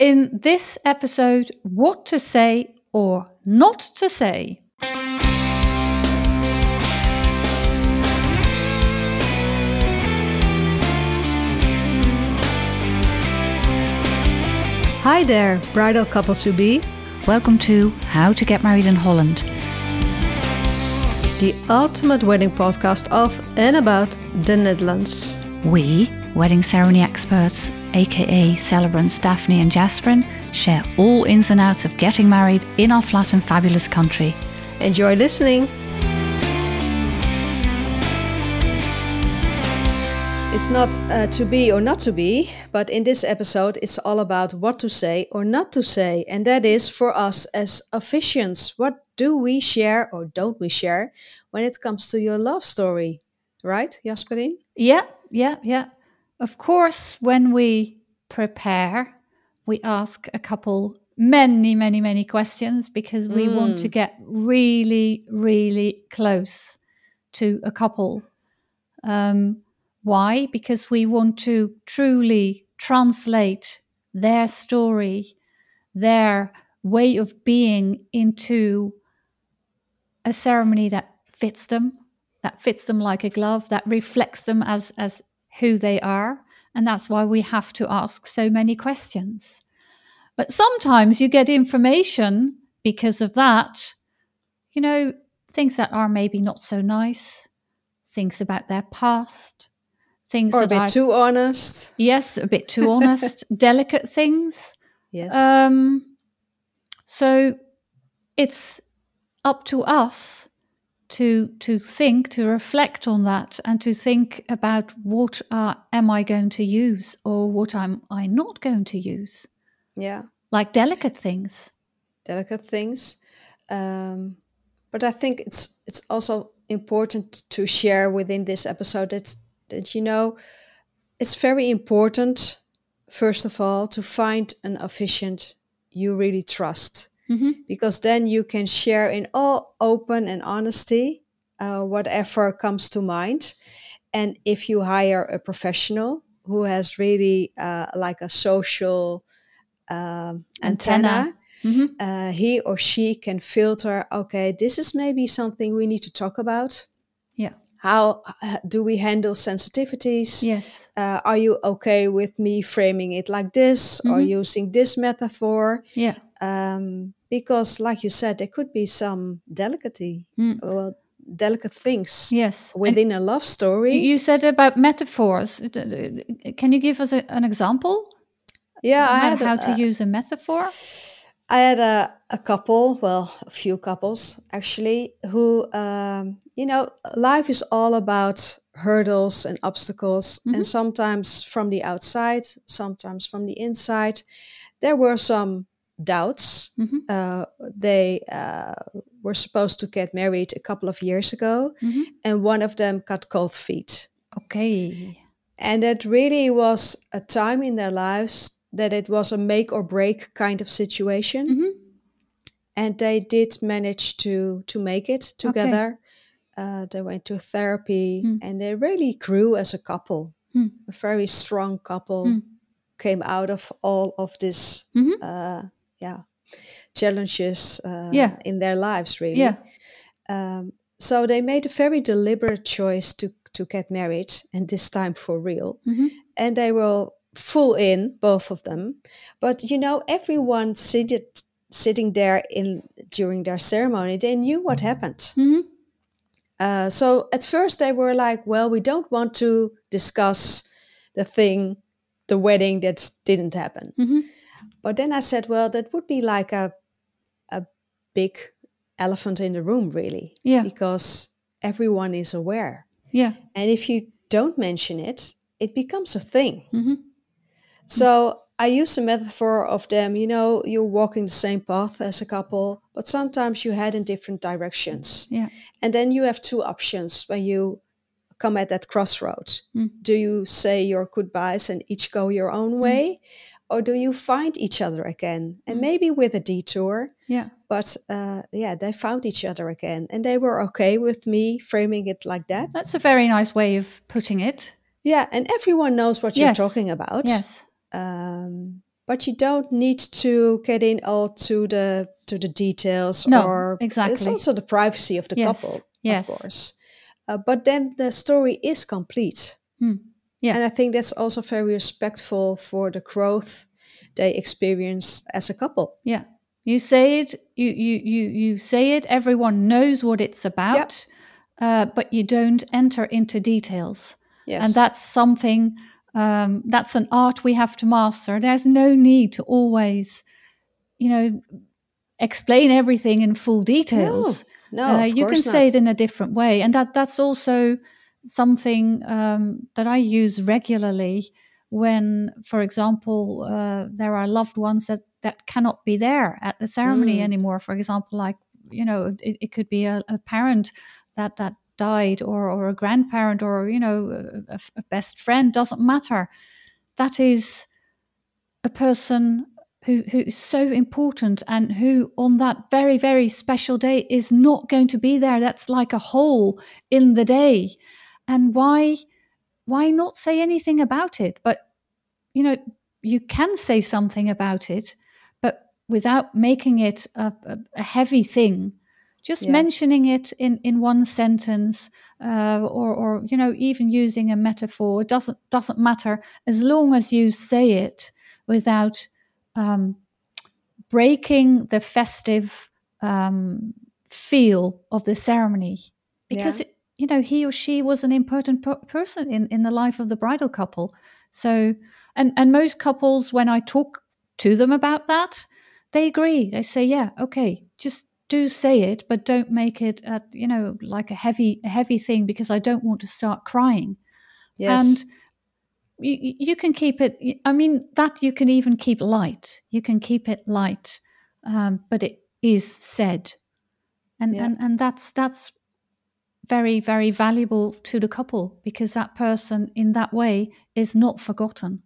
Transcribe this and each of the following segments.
In this episode, what to say or not to say. Hi there, bridal couples to be. Welcome to How to Get Married in Holland. The ultimate wedding podcast of and about the Netherlands. We, wedding ceremony experts, aka celebrants Daphne and Jasperien, share all ins and outs of getting married in our flat and fabulous country. Enjoy listening. It's not uh, to be or not to be, but in this episode, it's all about what to say or not to say. And that is for us as officiants. What do we share or don't we share when it comes to your love story? Right, Jasperien? Yeah, yeah, yeah. Of course, when we prepare, we ask a couple many, many, many questions because we mm. want to get really, really close to a couple. Um, why? Because we want to truly translate their story, their way of being into a ceremony that fits them, that fits them like a glove, that reflects them as, as who they are. And that's why we have to ask so many questions. But sometimes you get information because of that, you know, things that are maybe not so nice, things about their past, things or a bit are, too honest. Yes, a bit too honest, delicate things. Yes. Um, so it's up to us to to think, to reflect on that, and to think about what uh, am I going to use or what am I not going to use. Yeah, like delicate things. Delicate things, um, but I think it's it's also important to share within this episode that that you know it's very important first of all to find an officiant you really trust mm-hmm. because then you can share in all open and honesty uh, whatever comes to mind and if you hire a professional who has really uh, like a social uh, antenna, antenna. Mm-hmm. Uh, he or she can filter okay this is maybe something we need to talk about yeah how uh, do we handle sensitivities yes uh, are you okay with me framing it like this mm-hmm. or using this metaphor yeah um, because like you said there could be some delicacy. mm. well delicate things yes within and a love story you said about metaphors can you give us a, an example yeah I had how a, to use a metaphor i had a, a couple well a few couples actually who um, you know, life is all about hurdles and obstacles, mm-hmm. and sometimes from the outside, sometimes from the inside. There were some doubts. Mm-hmm. Uh, they uh, were supposed to get married a couple of years ago, mm-hmm. and one of them got cold feet. Okay. And it really was a time in their lives that it was a make or break kind of situation. Mm-hmm. And they did manage to to make it together. Okay uh, they went to therapy mm. and they really grew as a couple. Mm. A very strong couple mm. came out of all of this, mm-hmm. uh, yeah, challenges uh, yeah. in their lives, really. Yeah. Um, so they made a very deliberate choice to to get married, and this time for real. Mm-hmm. And they were full in, both of them. But you know, everyone seated sitting there in during their ceremony, they knew what happened. Mm-hmm uh, so at first they were like, well, we don't want to discuss the thing, the wedding that didn't happen. Mm-hmm. But then I said, well, that would be like a a big elephant in the room, really. Yeah. Because everyone is aware. Yeah. And if you don't mention it, it becomes a thing. Mm-hmm. So I use the metaphor of them, you know, you're walking the same path as a couple, but sometimes you head in different directions. Yeah. And then you have two options when you come at that crossroads. Mm. Do you say your goodbyes and each go your own mm. way? Or do you find each other again? And mm. maybe with a detour. Yeah. But uh, yeah, they found each other again and they were okay with me framing it like that. That's a very nice way of putting it. Yeah. And everyone knows what you're talking about. Yes um, but you don't need to get in all to the to the details No, or exactly. it's also the privacy of the Yes, couple yes. of course uh, but then the story is complete Hmm, yeah. and i think that's also very respectful for the growth they experience as a couple Yeah. You say it, you, you, you, you say it, everyone knows what it's about, uh, but you don't enter into details. yes And that's something, um, that's an art we have to master. There's no need to always, you know, explain everything in full details. no Uh, of you can course say it in a different way. And that, that's also something um, that I use regularly when, for example, uh, there are loved ones that, that cannot be there at the ceremony Mm. anymore. For example, like, you know, it, it could be a, a parent that, that died or, or a grandparent or, you know, a, a best friend, doesn't matter. That is a person who, who is so important and who on that very very special day is not going to be there. That's like a hole in the day. And why why not say anything about it? But you know you can say something about it but without making it a, a, a heavy thing. Just Yeah. mentioning it in, in one sentence uh, or, or you know even using a metaphor it doesn't doesn't matter as long as you say it without um, breaking the festive um, feel of the ceremony. Because Yeah. it, you know he or she was an important per- person in, in the life of the bridal couple. So and and most couples when i talk to them about that they agree. They say yeah okay just do say it but don't make it a, you know like a heavy a heavy thing because i don't want to start crying. Yes. And you, you can keep it i mean that you can even keep light you can keep it light um, but it is said and, Yeah. and and that's that's very very valuable to the couple because that person in that way is not forgotten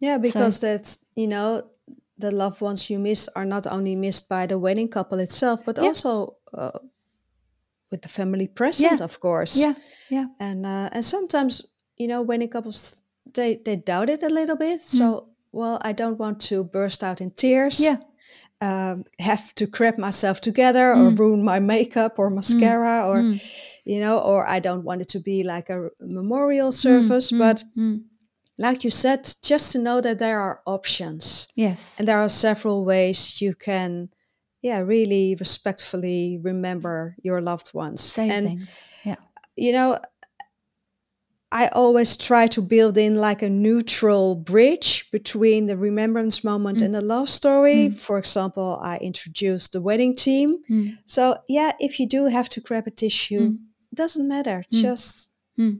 Yeah, because that's, you know, the loved ones you miss are not only missed by the wedding couple itself, but Yeah. also uh, with the family present, Yeah. of course. yeah yeah And uh, and sometimes, you know, when wedding couples they they doubt it a little bit. So, well, I don't want to burst out in tears. Hmm. yeah Um, have to grab myself together or ruin my makeup or mascara or Mm. you know, or I don't want it to be like a memorial service. But Mm. like you said, just to know that there are options. yes And there are several ways you can, yeah, really respectfully remember your loved ones. say and, things yeah you know, I always try to build in like a neutral bridge between the remembrance moment and the love story. For example, I introduced the wedding team. Mm. So, yeah, if you do have to grab a tissue, doesn't matter. Just Mm.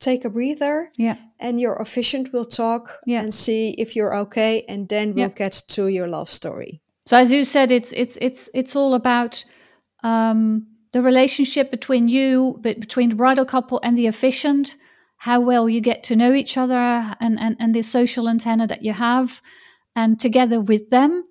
take a breather yeah and your officiant will talk Yeah. and see if you're okay and then we'll Yeah. get to your love story So as you said, it's it's it's it's all about um, the relationship between you, but between the bridal couple and the officiant, how well you get to know each other, and and and the social antenna that you have, and together with them,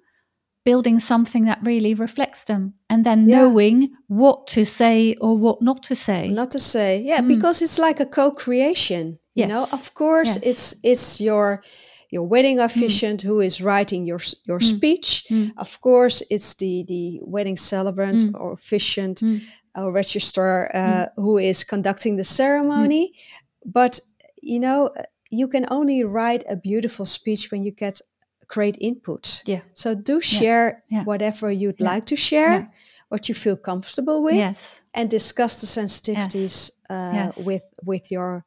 building something that really reflects them, and then Yeah. knowing what to say or what not to say. not to say. Yeah mm. because it's like a co-creation you know? Yes. of course Yes. it's it's your your wedding mm. officiant who is writing your your mm. speech. Of course it's the the wedding celebrant or officiant or registrar uh, who is conducting the ceremony but you know you can only write a beautiful speech when you get great input. Yeah. so do share Yeah. whatever you'd like to share Yeah. what you feel comfortable with Yes. and discuss the sensitivities uh, Yes. With with your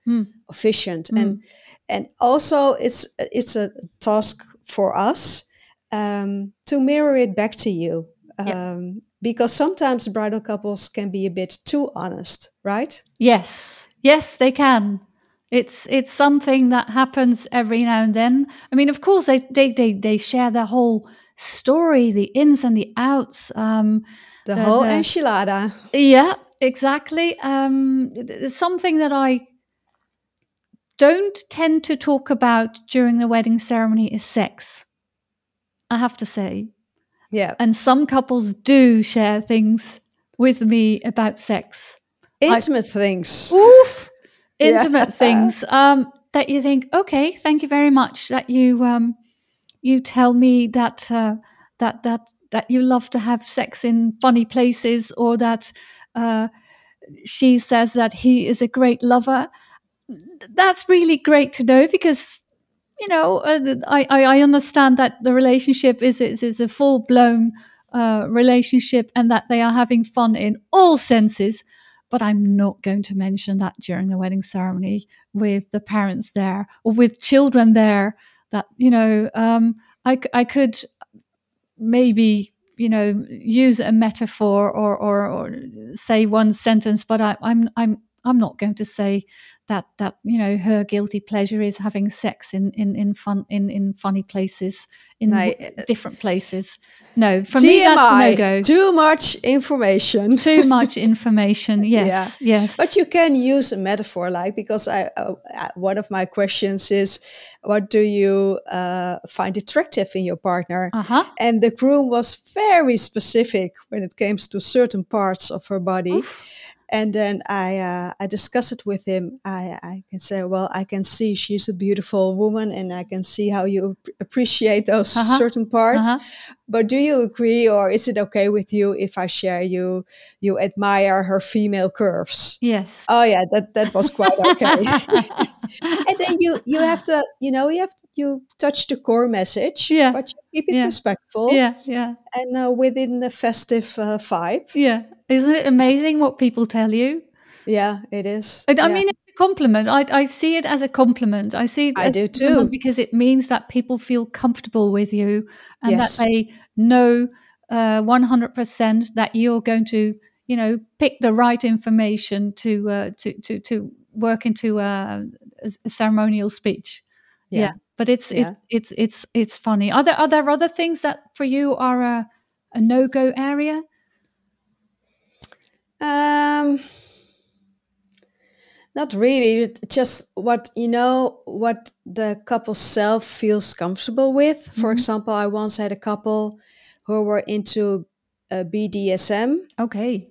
officiant. And and also it's it's a task for us um, to mirror it back to you. Um, because sometimes bridal couples can be a bit too honest right? Yes, yes, they can. It's it's something that happens every now and then. I mean, of course, they they they, they share their whole story, the ins and the outs. Um, the The- whole the- enchilada yeah, exactly. Um, th- something that I don't tend to talk about during the wedding ceremony is sex. I have to say, yeah and some couples do share things with me about sex. Intimate things oof Yeah. intimate things um, that you think okay thank you very much that you um, you tell me that uh, that that that you love to have sex in funny places, or that uh, she says that he is a great lover. That's really great to know because you know uh, I, I understand that the relationship is is, is a full blown uh, relationship and that they are having fun in all senses. But I'm not going to mention that during the wedding ceremony with the parents there or with children there. That you know, um, I I could maybe you know use a metaphor or or, or say one sentence, but I, I'm I'm I'm not going to say that that you know her guilty pleasure is having sex in in in fun in in funny places in Nee, different places. No, for TMI, me that's no go. too much information. Too much information. Yes, yes. But you can use a metaphor, like because I uh, uh, one of my questions is, what do you uh, find attractive in your partner? uh-huh. And the groom was very specific when it comes to certain parts of her body. And then I uh, I discuss it with him. I, I can say, well, I can see she's a beautiful woman, and I can see how you appreciate those Uh-huh. certain parts. Uh-huh. But do you agree, or is it okay with you if I share you you admire her female curves? Yes. Oh yeah, that that was quite okay. and then you you have to you know you have to, you touch the core message, Yeah. but you keep it Yeah. respectful yeah, yeah, and uh, within the festive uh, vibe. yeah. Isn't it amazing what people tell you? Yeah, it is. I, I Yeah. mean, it's a compliment. I, I see it as a compliment. I see it I do too. because it means that people feel comfortable with you and Yes. that they know uh, 100% that you're going to, you know, pick the right information to uh, to, to to work into a, a ceremonial speech. yeah. but it's Yeah. it's it's it's it's funny. Are there are there other things that for you are a, a no go area? Um, not really. Just what you know, what the couple self feels comfortable with. For Mhm. example, I once had a couple who were into uh, BDSM, Okay.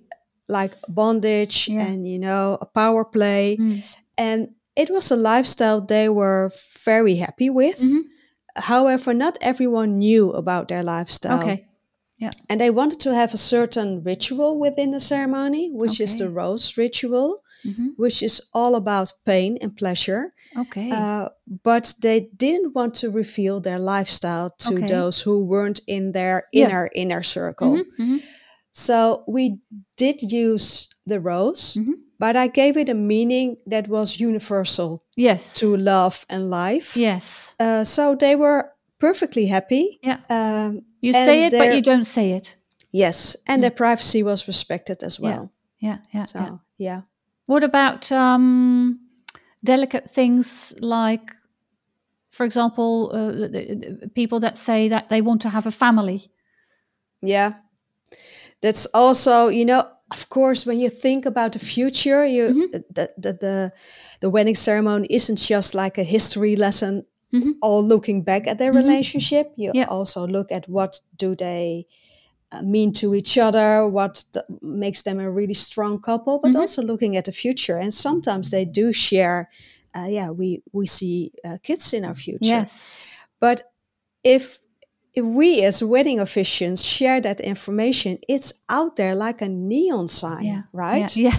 like bondage Yeah. and you know a power play, Mm. and it was a lifestyle they were very happy with. Mhm. However, not everyone knew about their lifestyle. Okay. And they wanted to have a certain ritual within the ceremony, which is the rose ritual, Mhm. which is all about pain and pleasure. Okay. Uh, but they didn't want to reveal their lifestyle to Okay. those who weren't in their Yeah. inner inner circle. Mhm, mhm. So we did use the rose, Mhm. but I gave it a meaning that was universal Yes. to love and life. Yes. Uh, so they were perfectly happy. Yeah. Um, You say it, but you don't say it. yes, and their privacy was respected as well. Yeah. Yeah. yeah. So yeah. yeah. What about um, delicate things like, for example, uh, people that say that they want to have a family? Yeah. That's also, you know, of course, when you think about the future, you Mhm. the, the the the wedding ceremony isn't just like a history lesson, Mhm. all looking back at their Mhm. relationship. You Yeah. also look at what do they uh, mean to each other, what th- makes them a really strong couple, but Mhm. also looking at the future. And sometimes they do share. Uh, yeah, we we see uh, kids in our future. Yes. But if if we as wedding officiants share that information, it's out there like a neon sign, Yeah. right? Yeah.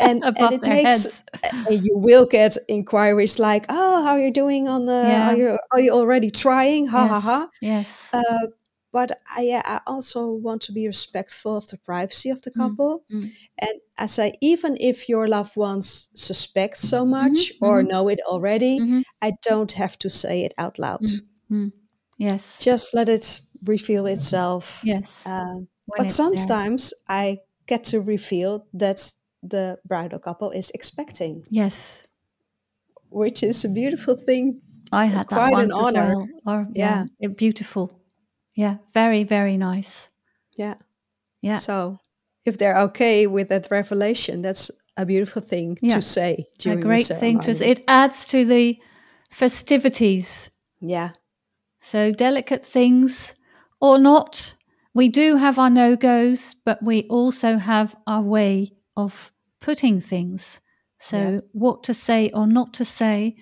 And, and it makes and you will get inquiries like, "Oh, how are you doing on the? Yeah. Are you are you already trying? Ha ha Yes. ha!" Yes. Uh, but I, yeah, I also want to be respectful of the privacy of the Mm, couple. mm. And I say, even if your loved ones suspect so much or mhm. know it already, Mhm. I don't have to say it out loud. Mm. Mm. Yes. Just let it reveal itself. Yes. Um, but it's there. sometimes I get to reveal that the bridal couple is expecting, Yes. which is a beautiful thing. I had that Quite an once as honor. well. Or, yeah. Yeah. beautiful. Yeah. Very, very nice. Yeah. Yeah. So if they're okay with that revelation, that's a beautiful thing Yeah. to say a great thing to ceremony. it adds to the festivities Yeah. so delicate things or not we do have our no-goes but we also have our way of putting things so Yeah. what to say or not to say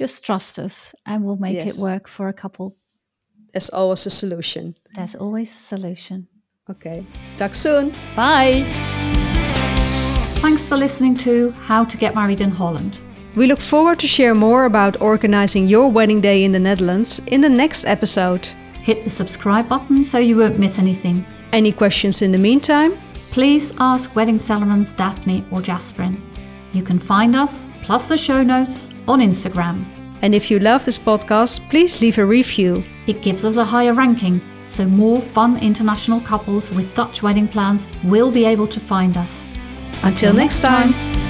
just trust us and we'll make Yes. it work for a couple there's always a solution. There's always a solution. Okay. Talk soon. Bye. Thanks for listening to How to Get Married in Holland. We look forward to share more about organizing your wedding day in the Netherlands in the next episode. Hit the subscribe button so you won't miss anything. Any questions in the meantime? Please ask Wedding Celebrants Daphne or Jasperien. You can find us, plus the show notes, on Instagram. And if you love this podcast, please leave a review. It gives us a higher ranking, so more fun international couples with Dutch wedding plans will be able to find us. Until, Until next time. time.